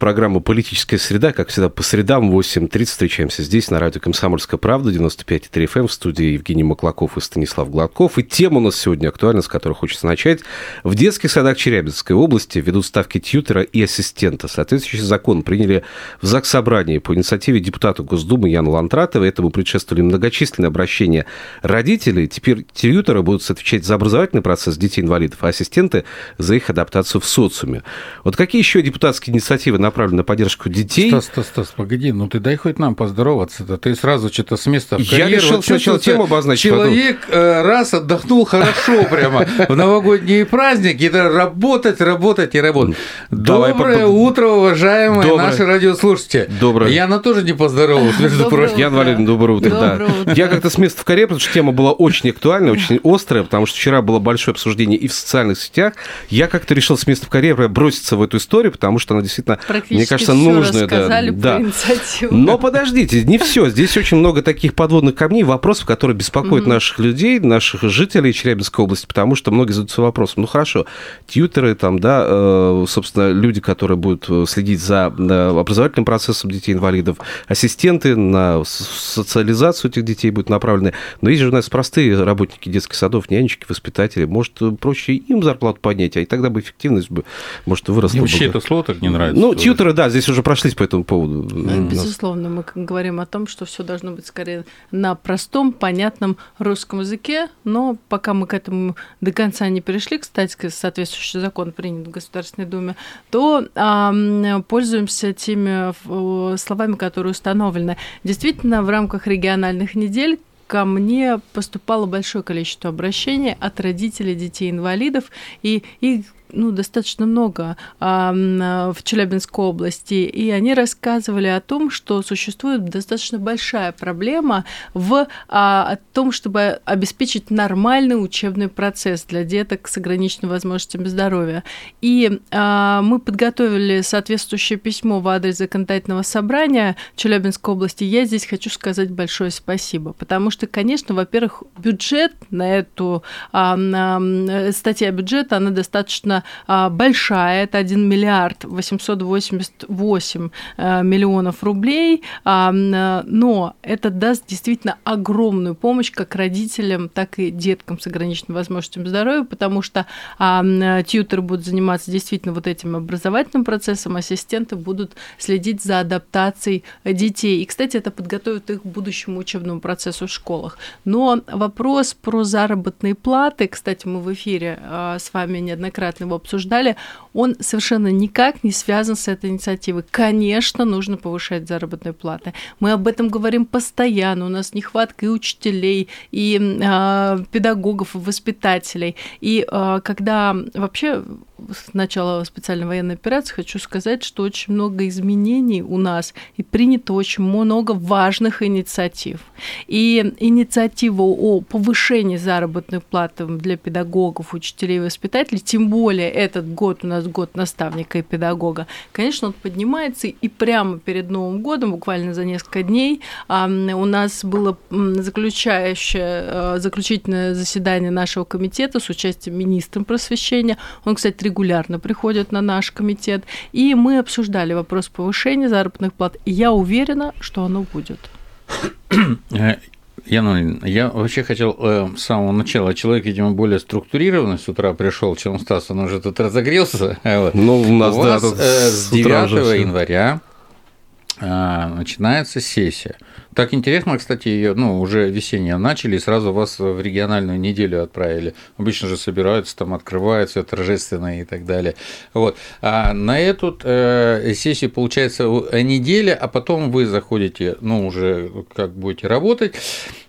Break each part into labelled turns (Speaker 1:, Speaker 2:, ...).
Speaker 1: программа «Политическая среда». Как всегда, по средам в 8.30 встречаемся здесь, на радио «Комсомольская правда», 95,3 FM, в студии Евгений Маклаков и Станислав Гладков. И тема у нас сегодня актуальна, с которой хочется начать. В детских садах Челябинской области ведут ставки тьютера и ассистента. Соответствующий закон приняли в ЗАГС Собрании по инициативе депутата Госдумы Яна Лантратова. Этому предшествовали многочисленные обращения родителей. Теперь тьютеры будут отвечать за образовательный процесс детей-инвалидов, а ассистенты за их адаптацию в социуме. Вот какие еще депутатские инициативы на направлен на поддержку детей.
Speaker 2: Стас, Стас, Стас, погоди, ну ты дай хоть нам поздороваться-то. Ты сразу что-то с места в
Speaker 1: карьер. Я решил вот сначала тему обозначить.
Speaker 2: Человек потом. Э, раз отдохнул хорошо прямо в новогодние праздники, это работать, работать и работать. Доброе утро, уважаемые наши радиослушатели.
Speaker 1: Доброе.
Speaker 2: Яна тоже не поздоровалась, между прочим.
Speaker 1: Яна Валерьевна, доброе утро. Да. Я как-то с места в карьер, потому что тема была очень актуальная, очень острая, потому что вчера было большое обсуждение и в социальных сетях. Я как-то решил с места в карьер броситься в эту историю, потому что она действительно мне кажется, нужно.
Speaker 3: Да, да.
Speaker 1: Но подождите, не все. Здесь очень много таких подводных камней, вопросов, которые беспокоят угу. наших людей, наших жителей Челябинской области, потому что многие задаются вопросом. Ну хорошо, тьютеры, там, да, э, собственно, люди, которые будут э, следить за образовательным процессом детей-инвалидов, ассистенты на социализацию этих детей будут направлены. Но есть же у нас простые работники детских садов, нянечки, воспитатели. Может, проще им зарплату поднять, а и тогда бы эффективность бы, может, выросла. Мне
Speaker 2: вообще это слово так не нравится.
Speaker 1: Ну, тьютеры, да, здесь уже прошлись по этому поводу.
Speaker 3: Э, безусловно, мы говорим о том, что все должно быть скорее на простом, понятном русском языке, но пока мы к этому до конца не перешли, кстати, соответствующий закон принят в Государственной Думе, то э, пользуемся теми словами, которые установлены. Действительно, в рамках региональных недель ко мне поступало большое количество обращений от родителей детей-инвалидов, и их ну, достаточно много а, в Челябинской области, и они рассказывали о том, что существует достаточно большая проблема в а, том, чтобы обеспечить нормальный учебный процесс для деток с ограниченными возможностями здоровья. И а, мы подготовили соответствующее письмо в адрес законодательного собрания Челябинской области. Я здесь хочу сказать большое спасибо, потому что, конечно, во-первых, бюджет на эту а, статья бюджета, она достаточно а, большая, это 1 миллиард 888 э, миллионов рублей, а, но это даст действительно огромную помощь как родителям, так и деткам с ограниченными возможностями здоровья, потому что а, тьютеры будут заниматься действительно вот этим образовательным процессом, ассистенты будут следить за адаптацией детей. И, кстати, это подготовит их к будущему учебному процессу в школах. Но вопрос про заработные платы, кстати, мы в эфире с вами неоднократно его обсуждали, он совершенно никак не связан с этой инициативой. Конечно, нужно повышать заработные платы. Мы об этом говорим постоянно. У нас нехватка и учителей, и э, педагогов, и воспитателей. И э, когда вообще с начала специальной военной операции хочу сказать, что очень много изменений у нас и принято очень много важных инициатив. И инициатива о повышении заработной платы для педагогов, учителей и воспитателей, тем более этот год у нас год наставника и педагога, конечно, он поднимается, и прямо перед Новым годом, буквально за несколько дней, у нас было заключающее, э, заключительное заседание нашего комитета с участием министра просвещения. Он, кстати, регулярно приходит на наш комитет, и мы обсуждали вопрос повышения заработных плат. И я уверена, что оно будет.
Speaker 2: Э, Яна, я вообще хотел э, с самого начала, человек, видимо, более структурированный с утра пришел, чем Стас, он уже тут разогрелся.
Speaker 1: Ну, у нас,
Speaker 2: у да, вас, э, с 9 января э, начинается сессия. Так интересно, кстати, ее, ну, уже весеннее начали, и сразу вас в региональную неделю отправили. Обычно же собираются, там открывают все торжественно и так далее. Вот. А на эту э, сессию, получается, неделя, а потом вы заходите, ну, уже как будете работать.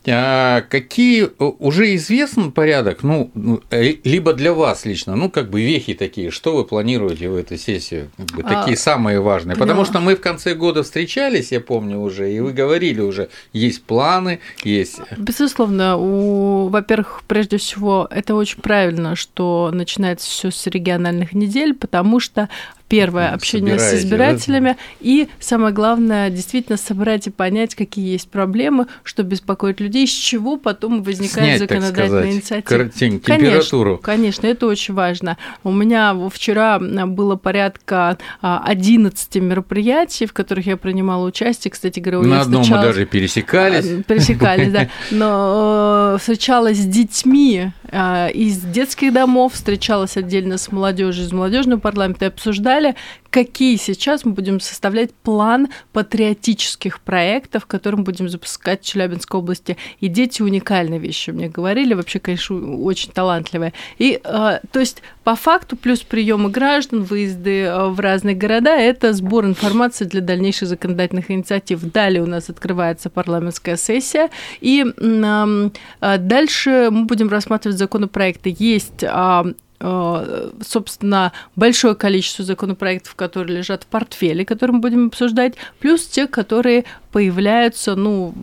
Speaker 2: А какие уже известен порядок, ну, ну э, либо для вас лично, ну, как бы вехи такие, что вы планируете в этой сессии, как бы, такие а, самые важные? Потому что мы в конце года встретились встречались, я помню уже, и вы говорили уже, есть планы, есть...
Speaker 3: Безусловно, у, во-первых, прежде всего, это очень правильно, что начинается все с региональных недель, потому что первое общение с избирателями, да? и самое главное, действительно собрать и понять, какие есть проблемы, что беспокоит людей, с чего потом возникает Снять, законодательная инициатива.
Speaker 2: Картинь, температуру.
Speaker 3: Конечно, конечно, это очень важно. У меня вчера было порядка 11 мероприятий, в которых я принимала участие. Кстати говоря,
Speaker 2: На одном встречалась... мы даже пересекались.
Speaker 3: А, пересекались, да. Но э, встречалась с детьми э, из детских домов, встречалась отдельно с молодежью из молодежного парламента и обсуждали далее, какие сейчас мы будем составлять план патриотических проектов, которые мы будем запускать в Челябинской области. И дети уникальные вещи мне говорили, вообще, конечно, очень талантливые. И, э, то есть, по факту, плюс приемы граждан, выезды э, в разные города, это сбор информации для дальнейших законодательных инициатив. Далее у нас открывается парламентская сессия, и э, дальше мы будем рассматривать законопроекты. Есть Э, собственно, большое количество законопроектов, которые лежат в портфеле, которые мы будем обсуждать, плюс те, которые появляются, ну,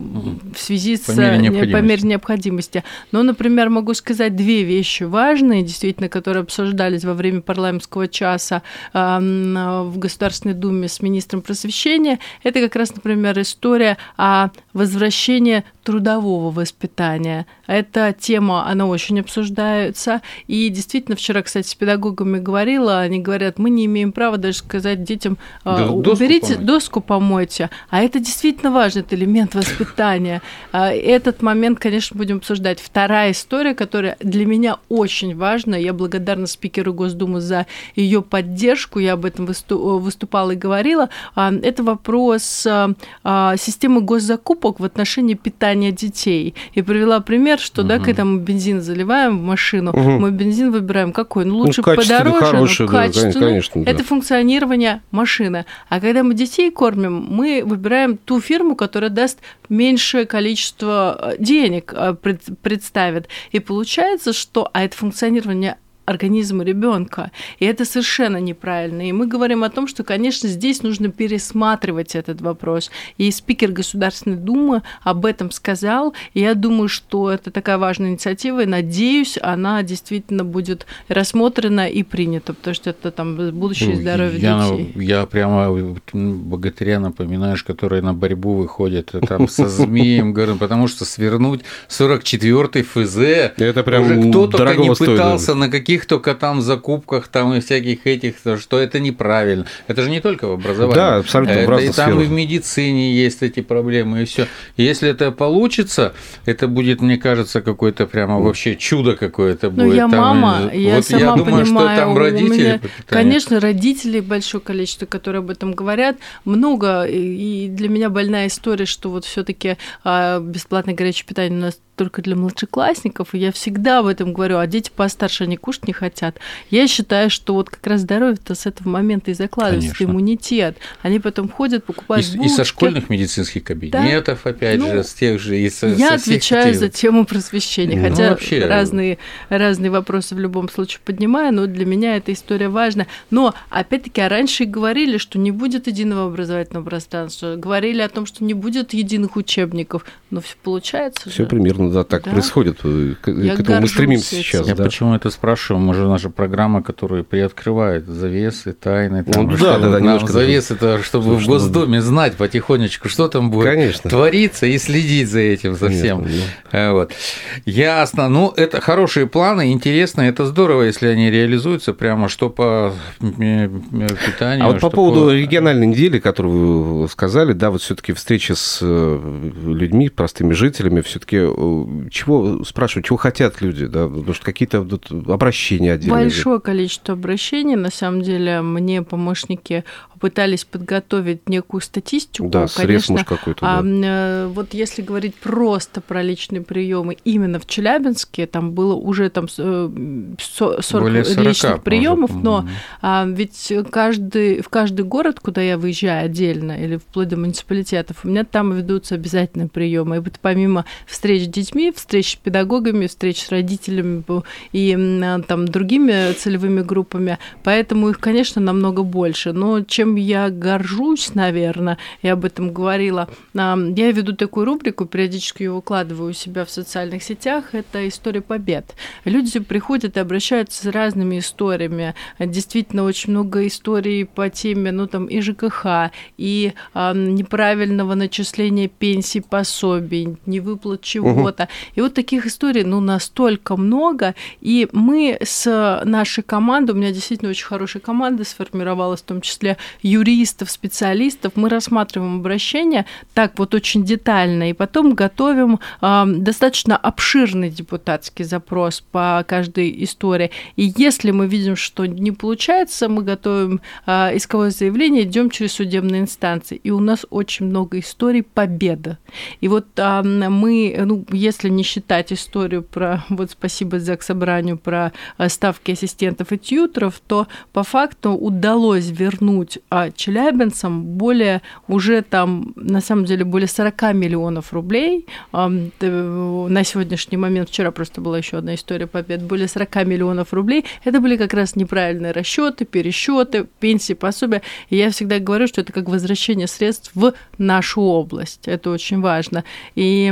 Speaker 3: в связи с... По мере, по мере необходимости. Но, например, могу сказать две вещи важные, действительно, которые обсуждались во время парламентского часа в Государственной Думе с министром просвещения. Это как раз, например, история о возвращении трудового воспитания. Эта тема, она очень обсуждается. И действительно, вчера, кстати, с педагогами говорила, они говорят, мы не имеем права даже сказать детям, да, уберите доску, доску помойте. А это действительно это элемент воспитания. А, этот момент, конечно, будем обсуждать. Вторая история, которая для меня очень важна, я благодарна спикеру Госдумы за ее поддержку, я об этом выступала и говорила, а, это вопрос а, системы госзакупок в отношении питания детей. И привела пример, что, угу. да, когда мы бензин заливаем в машину, угу. мы бензин выбираем какой? Ну, лучше ну, подороже, хороший, но качественный. Да, конечно, да. Это функционирование машины. А когда мы детей кормим, мы выбираем ту фирму, которая даст меньшее количество э, денег, э, представит. И получается, что а это функционирование организма ребенка. И это совершенно неправильно. И мы говорим о том, что, конечно, здесь нужно пересматривать этот вопрос. И спикер Государственной Думы об этом сказал. И я думаю, что это такая важная инициатива, и надеюсь, она действительно будет рассмотрена и принята, потому что это там будущее ну, здоровье
Speaker 2: я,
Speaker 3: детей.
Speaker 2: Я прямо богатыря напоминаешь, который на борьбу выходит там со змеем, говорю, потому что свернуть 44-й ФЗ, это прям уже кто только не пытался на каких каких только там закупках там и всяких этих, что это неправильно. Это же не только в образовании.
Speaker 1: Да, абсолютно это, в разных
Speaker 2: И там сферах. и в медицине есть эти проблемы, и все. Если это получится, это будет, мне кажется, какое-то прямо вообще чудо какое-то будет.
Speaker 3: Ну, я
Speaker 2: там,
Speaker 3: мама, я
Speaker 2: вот
Speaker 3: сама
Speaker 2: я думаю,
Speaker 3: понимаю,
Speaker 2: что там родители... Меня,
Speaker 3: конечно, родителей большое количество, которые об этом говорят. Много, и для меня больная история, что вот все таки а, бесплатное горячее питание у нас только для младшеклассников, и я всегда об этом говорю, а дети постарше, они кушать не хотят. Я считаю, что вот как раз здоровье-то с этого момента и закладывается, Конечно. иммунитет. Они потом ходят, покупают
Speaker 2: и, и со школьных медицинских кабинетов, да? опять ну, же, с тех же... И со,
Speaker 3: я со отвечаю этих... за тему просвещения, ну, хотя вообще... разные, разные вопросы в любом случае поднимаю, но для меня эта история важна. Но, опять-таки, а раньше говорили, что не будет единого образовательного пространства, говорили о том, что не будет единых учебников, но все получается
Speaker 1: Все примерно да, так да? происходит. К, к этому мы стремимся этим. сейчас.
Speaker 2: Я да. почему это спрашиваю? Мы же наша программа, которая приоткрывает завесы, тайны. Там,
Speaker 1: ну, да, да, да, немножко
Speaker 2: завесы, это чтобы в Госдуме знать потихонечку, что там будет Конечно. твориться и следить за этим совсем. Конечно, да. Вот. Ясно. Ну, это хорошие планы, интересно, это здорово, если они реализуются, прямо что по питанию.
Speaker 1: А вот по поводу по... региональной недели, которую вы сказали, да, вот все-таки встреча с э, людьми, простыми жителями, все-таки э, чего, спрашиваю, чего хотят люди, да, потому что какие-то вот обращения отдельные.
Speaker 3: Большое количество обращений, на самом деле, мне помощники пытались подготовить некую статистику.
Speaker 1: Да, Конечно, какой-то. Да. А,
Speaker 3: э, вот если говорить просто про личные приемы, именно в Челябинске там было уже там 40, э, 40 личных приемов, но а, ведь каждый, в каждый город, куда я выезжаю отдельно, или вплоть до муниципалитетов, у меня там ведутся обязательно приемы. И вот помимо встреч с детьми, встреч с педагогами, встреч с родителями и там другими целевыми группами, поэтому их, конечно, намного больше. Но чем я горжусь, наверное, я об этом говорила, я веду такую рубрику, периодически ее выкладываю у себя в социальных сетях, это история побед. Люди приходят и обращаются с разными историями. Действительно, очень много историй по теме, ну, там, и ЖКХ, и а, неправильного начисления пенсий, пособий, невыплат чего-то. Угу. И вот таких историй, ну, настолько много, и мы с нашей командой, у меня действительно очень хорошая команда сформировалась, в том числе юристов, специалистов, мы рассматриваем обращения так вот очень детально, и потом готовим э, достаточно обширный депутатский запрос по каждой истории. И если мы видим, что не получается, мы готовим э, исковое заявление, идем через судебные инстанции. И у нас очень много историй победы. И вот э, мы, ну, если не считать историю про, вот спасибо за собранию, про ставки ассистентов и тьютеров, то по факту удалось вернуть челябинцам более уже там, на самом деле, более 40 миллионов рублей. На сегодняшний момент, вчера просто была еще одна история побед, более 40 миллионов рублей. Это были как раз неправильные расчеты, пересчеты, пенсии, пособия. И я всегда говорю, что это как возвращение средств в нашу область. Это очень важно. И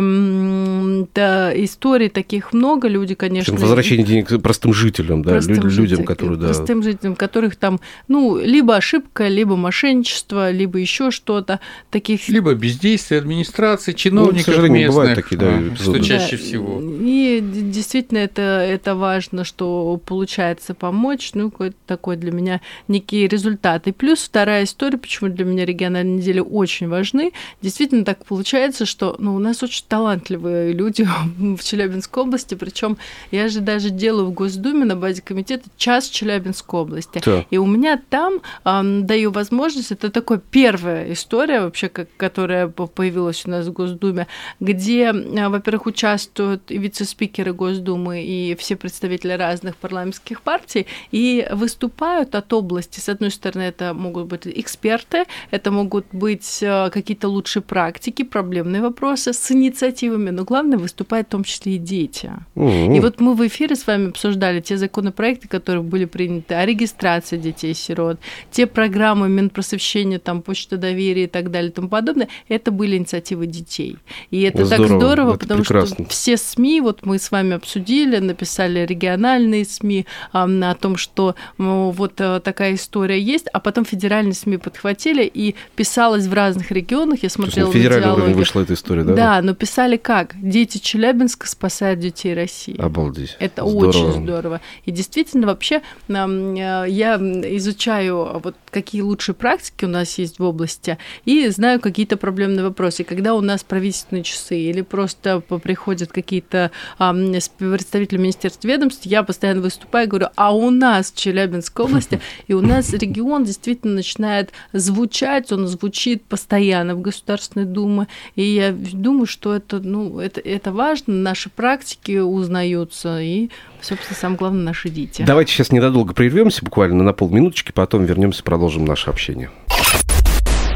Speaker 3: да, историй таких много. Люди, конечно...
Speaker 1: Возвращение денег простым жителям, да, простым людям, жителям, которые... Да.
Speaker 3: Простым жителям, которых там, ну, либо ошибка, либо мошенничество, либо еще что-то. Таких...
Speaker 2: Либо бездействие администрации, чиновников ну, местных, бывают такие, да, что чаще всего.
Speaker 3: И действительно это, это важно, что получается помочь. Ну, такой для меня некий результат. И плюс вторая история, почему для меня региональные недели очень важны. Действительно так получается, что ну, у нас очень талантливые люди в Челябинской области, причем я же даже делаю в Госдуме на базе комитета час Челябинской области. Да. И у меня там э, даю возможность, это такая первая история вообще, как, которая появилась у нас в Госдуме, где, э, во-первых, участвуют и вице-спикеры Госдумы, и все представители разных парламентских партий, и выступают от области. С одной стороны, это могут быть эксперты, это могут быть э, какие-то лучшие практики, проблемные вопросы с инициативами, но главное, выступают в том числе и дети. Угу. И вот мы в эфире с вами обсуждали те законопроекты, которые были приняты о регистрации детей-сирот, те программы Минпросвещения, там, Почта доверия и так далее и тому подобное, это были инициативы детей. И это здорово, так здорово, это потому прекрасно. что все СМИ, вот мы с вами обсудили, написали региональные СМИ о том, что ну, вот э, такая история есть, а потом федеральные СМИ подхватили и писалось в разных регионах. Я смотрела
Speaker 1: То есть на федеральный уровень вышла эта история, да?
Speaker 3: Да, но писали как? Дети Челябинска спасают детей России.
Speaker 1: Обалдеть.
Speaker 3: Это здорово. очень здорово. И действительно, вообще, э, я изучаю вот какие лучшие практики у нас есть в области и знаю какие-то проблемные вопросы. Когда у нас правительственные часы или просто приходят какие-то представители Министерства ведомств, я постоянно выступаю и говорю, а у нас в Челябинской области, и у нас регион действительно начинает звучать, он звучит постоянно в Государственной Думе, и я думаю, что это, ну, это, это важно, наши практики узнаются, и, собственно, самое главное, наши дети.
Speaker 1: Давайте сейчас ненадолго прервемся, буквально на полминуточки, потом вернемся, продолжим наше общение.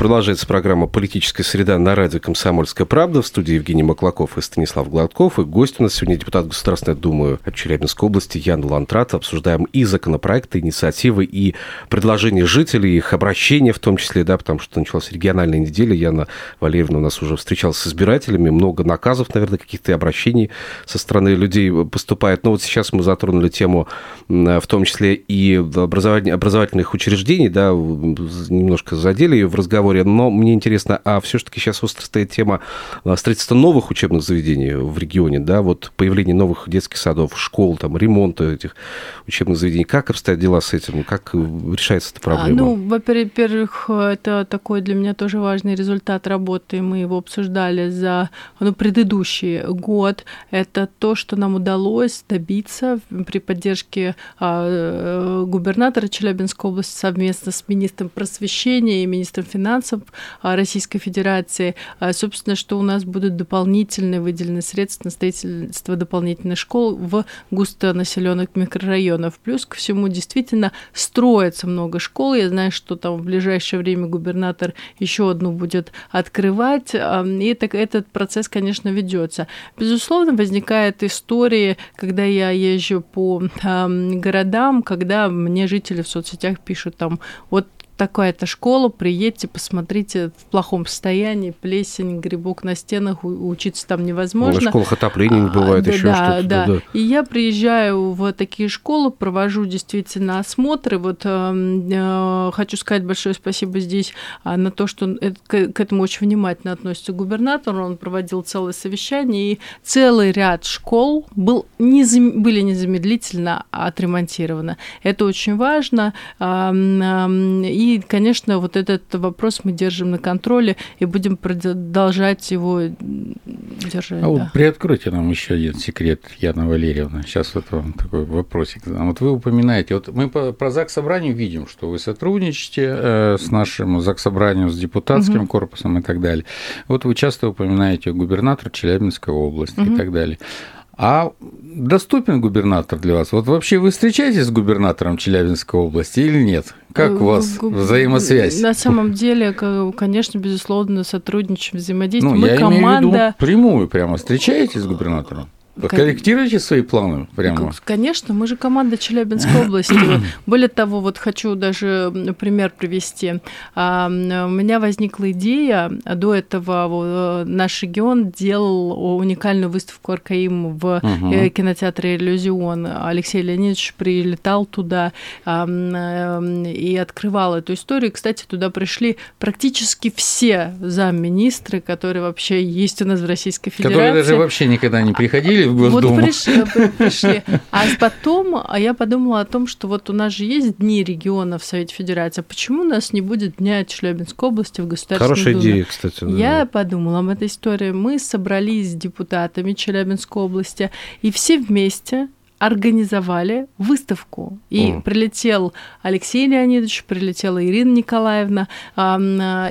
Speaker 1: Продолжается программа «Политическая среда» на радио «Комсомольская правда». В студии Евгений Маклаков и Станислав Гладков. И гость у нас сегодня депутат Государственной Думы от Челябинской области Ян Лантрат. Обсуждаем и законопроекты, инициативы, и предложения жителей, их обращения в том числе, да, потому что началась региональная неделя. Яна Валерьевна у нас уже встречалась с избирателями. Много наказов, наверное, каких-то обращений со стороны людей поступает. Но вот сейчас мы затронули тему в том числе и образовательных учреждений, да, немножко задели ее в разговоре разговоре, но мне интересно, а все-таки сейчас остро стоит тема а, строительства новых учебных заведений в регионе, да, вот появление новых детских садов, школ, там, ремонта этих учебных заведений. Как обстоят дела с этим? Как решается эта проблема?
Speaker 3: А, ну, во-первых, это такой для меня тоже важный результат работы. Мы его обсуждали за ну, предыдущий год. Это то, что нам удалось добиться при поддержке а, э, губернатора Челябинской области совместно с министром просвещения и министром финансов финансов Российской Федерации, собственно, что у нас будут дополнительные выделены средства на строительство дополнительных школ в густонаселенных микрорайонах. Плюс ко всему действительно строится много школ. Я знаю, что там в ближайшее время губернатор еще одну будет открывать. И так, этот процесс, конечно, ведется. Безусловно, возникает истории, когда я езжу по городам, когда мне жители в соцсетях пишут там, вот такая-то школа, приедьте, посмотрите, в плохом состоянии, плесень, грибок на стенах, учиться там невозможно. Ну,
Speaker 1: на школах отопления не бывает, а, еще
Speaker 3: да,
Speaker 1: что-то.
Speaker 3: Да. да, и я приезжаю в такие школы, провожу действительно осмотры. Вот э, э, хочу сказать большое спасибо здесь э, на то, что это, к, этому очень внимательно относится губернатор. Он проводил целое совещание, и целый ряд школ был незам... были незамедлительно отремонтированы. Это очень важно. Э, э, и и, конечно, вот этот вопрос мы держим на контроле и будем продолжать его держать.
Speaker 2: А да. вот приоткройте нам еще один секрет, Яна Валерьевна. Сейчас вот вам такой вопросик. Вот вы упоминаете, вот мы по, про ЗАГС собранию видим, что вы сотрудничаете э, с нашим ЗАГС собранием, с депутатским угу. корпусом и так далее. Вот вы часто упоминаете губернатор Челябинской области угу. и так далее. А доступен губернатор для вас? Вот вообще вы встречаетесь с губернатором Челябинской области или нет? Как у вас взаимосвязь?
Speaker 3: На самом деле, конечно, безусловно, сотрудничаем, взаимодействуем. Ну, Мы я команда... имею в виду
Speaker 2: прямую прямо встречаетесь с губернатором? Корректируете свои планы прямо?
Speaker 3: Конечно, мы же команда Челябинской области. Более того, вот хочу даже пример привести. А, у меня возникла идея, до этого наш регион делал уникальную выставку Аркаим в угу. кинотеатре «Иллюзион». Алексей Леонидович прилетал туда и открывал эту историю. Кстати, туда пришли практически все замминистры, которые вообще есть у нас в Российской Федерации.
Speaker 2: Которые даже вообще никогда не приходили пришли в Госдуму.
Speaker 3: Вот пришли, пришли. А потом а я подумала о том, что вот у нас же есть дни региона в Совете Федерации. Почему у нас не будет Дня Челябинской области в Государственной
Speaker 1: Хорошая
Speaker 3: Думе?
Speaker 1: идея, кстати. Да.
Speaker 3: Я подумала об этой истории. Мы собрались с депутатами Челябинской области, и все вместе организовали выставку. И mm. прилетел Алексей Леонидович, прилетела Ирина Николаевна,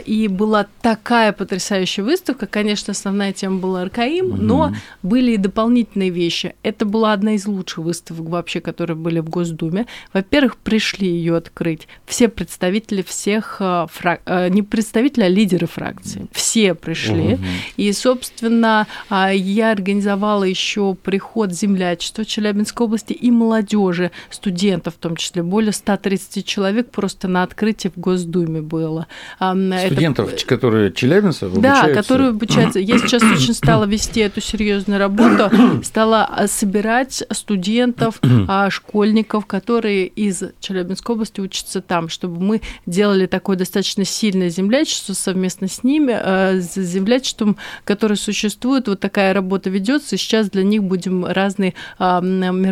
Speaker 3: и была такая потрясающая выставка. Конечно, основная тема была Аркаим, mm-hmm. но были и дополнительные вещи. Это была одна из лучших выставок вообще, которые были в Госдуме. Во-первых, пришли ее открыть все представители всех а, фрак... А, не представители, а лидеры фракций. Все пришли. Mm-hmm. И, собственно, а, я организовала еще приход землячества Челябинского Московской области и молодежи, студентов в том числе. Более 130 человек просто на открытии в Госдуме было.
Speaker 2: Студентов, Это... которые челябинцев
Speaker 3: обучаются? Да, которые обучаются. Я сейчас очень стала вести эту серьезную работу, стала а, собирать студентов, а, школьников, которые из Челябинской области учатся там, чтобы мы делали такое достаточно сильное землячество совместно с ними, а, с землячеством, которое существует. Вот такая работа ведется. Сейчас для них будем разные мероприятия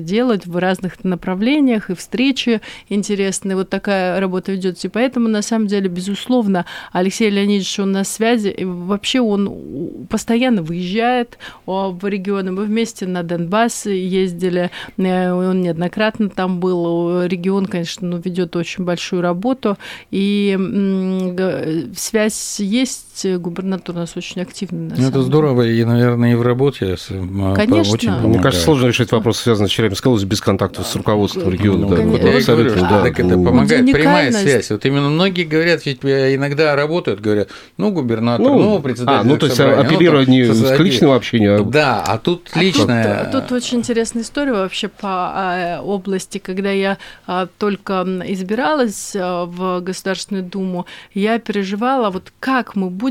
Speaker 3: делать в разных направлениях, и встречи интересные. Вот такая работа ведется. И поэтому, на самом деле, безусловно, Алексей Леонидович, он на связи, и вообще он постоянно выезжает в регионы. Мы вместе на Донбасс ездили, э, он неоднократно там был. Регион, конечно, ну, ведет очень большую работу, и связь есть, губернатор у нас очень активный.
Speaker 2: Ну, это здорово, и, наверное, и в работе
Speaker 3: Конечно. очень
Speaker 1: помогает. Мне кажется, сложно решить вопрос вопрос связан с Челябинской областью без контактов с руководством региона. Ну, да,
Speaker 2: вот я говорю, да. Так это помогает, ну, прямая связь. Вот именно многие говорят, ведь иногда работают, говорят, ну, губернатор, ну, ну председатель
Speaker 1: А, ну, то есть собрания, апеллируя ну, не с личного общения,
Speaker 2: а... Да, а тут личное...
Speaker 3: А тут, тут очень интересная история вообще по а, области, когда я а, только избиралась в Государственную Думу, я переживала, вот как мы будем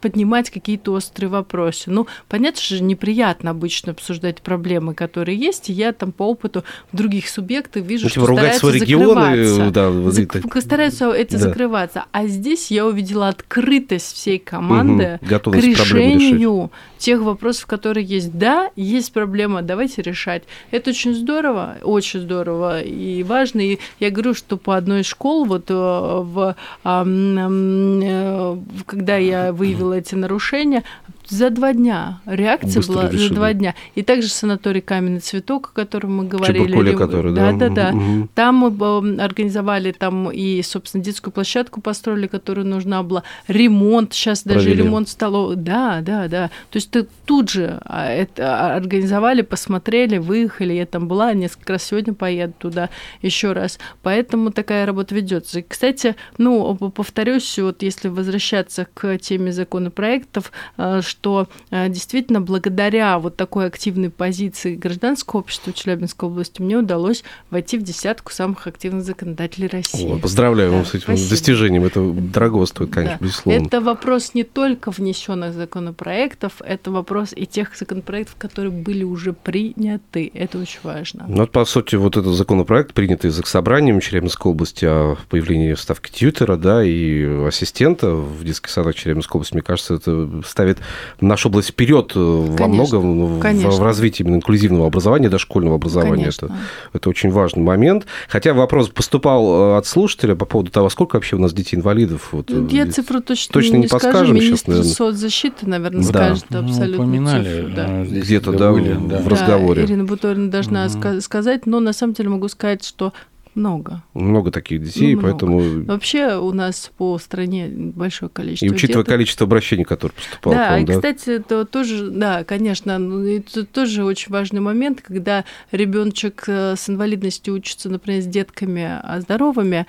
Speaker 3: поднимать какие-то острые вопросы. Ну, понятно же, неприятно обычно обсуждать проблемы, которые есть, и я там по опыту других субъектов вижу, ну,
Speaker 1: что стараются свой регион, закрываться. Да,
Speaker 3: Зак... Стараются это да. закрываться. А здесь я увидела открытость всей команды угу. к решению тех вопросов, которые есть. Да, есть проблема, давайте решать. Это очень здорово, очень здорово и важно. И я говорю, что по одной из школ, вот э, в, э, когда я выявила эти нарушения, за два дня. Реакция Быстро была решили. за два дня. И также санаторий «Каменный цветок», о котором мы говорили.
Speaker 1: Чебуркуля, который,
Speaker 3: да? Да, да, да. Угу. Там мы организовали там и, собственно, детскую площадку построили, которая нужна была. Ремонт, сейчас даже Провели. ремонт столов. Да, да, да. То есть ты тут же а, это организовали, посмотрели, выехали. Я там была несколько раз сегодня поеду туда еще раз. Поэтому такая работа ведется. Кстати, ну, повторюсь, вот если возвращаться к теме законопроектов, э, что э, действительно благодаря вот такой активной позиции гражданского общества Челябинской области мне удалось войти в десятку самых активных законодателей России.
Speaker 1: О, поздравляю да, вам с этим спасибо. достижением. Это дорого стоит, конечно, да. безусловно.
Speaker 3: Это вопрос не только внесенных законопроектов, это вопрос и тех законопроектов, которые были уже приняты. Это очень важно.
Speaker 1: Ну, по сути, вот этот законопроект, принятый Заксобранием Челябинской области о появлении ставки тьютера, да, и ассистента в детских садах Челябинской области, мне кажется, это ставит нашу область вперед э, во многом конечно. в развитии именно инклюзивного образования, дошкольного образования. Это, это очень важный момент. Хотя вопрос поступал э, от слушателя по поводу того, сколько вообще у нас детей-инвалидов.
Speaker 3: Вот, э, Я цифру точно, точно не, не подскажем. Министр сейчас, наверное. соцзащиты, наверное, да. скажет ну, абсолютно упоминали, цифру. Да.
Speaker 1: Где-то, да, были, да, в разговоре.
Speaker 3: Ирина Буторина должна угу. сказать, но на самом деле могу сказать, что много.
Speaker 1: Много таких детей, ну, поэтому...
Speaker 3: Вообще у нас по стране большое количество
Speaker 1: И учитывая деток. количество обращений, которые поступало
Speaker 3: да,
Speaker 1: к вам,
Speaker 3: и, да? кстати, это тоже, да, конечно, ну, это тоже очень важный момент, когда ребеночек э, с инвалидностью учится, например, с детками а здоровыми,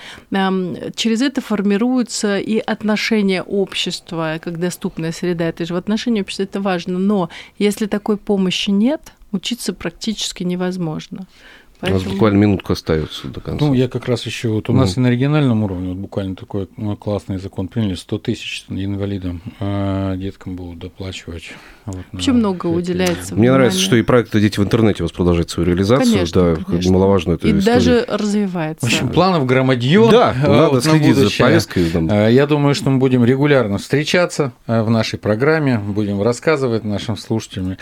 Speaker 3: через это формируются и отношения общества, как доступная среда. Это же в отношении общества это важно. Но если такой помощи нет, учиться практически невозможно.
Speaker 1: Поэтому... У нас буквально минутка остается до конца.
Speaker 2: Ну, я как раз еще вот у ну. нас и на региональном уровне вот буквально такой ну, классный закон приняли, 100 тысяч инвалидам, а деткам будут доплачивать.
Speaker 3: Вот, Очень много уделяется.
Speaker 1: Мне внимания. нравится, что и проект «Дети в интернете» у вас продолжает свою реализацию. Конечно, да, конечно. немаловажно это
Speaker 3: И история. даже развивается.
Speaker 2: В общем, планов громадье.
Speaker 1: Да, а, надо вот следить за повесткой.
Speaker 2: А, я думаю, что мы будем регулярно встречаться а, в нашей программе, будем рассказывать нашим слушателям.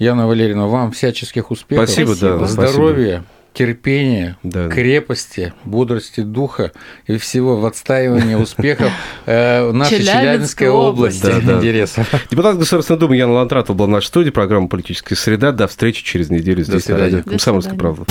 Speaker 2: Яна Валерьевна, вам всяческих успехов.
Speaker 1: Спасибо, да.
Speaker 2: Здоровья. Спасибо терпения, да. крепости, бодрости духа и всего в отстаивании успехов э, нашей Челябинской области да, да. интересов.
Speaker 1: Депутат Государственной Думы Яна Лантратова была в нашей студии, программа «Политическая среда». До встречи через неделю здесь на радио «Комсомольская правда».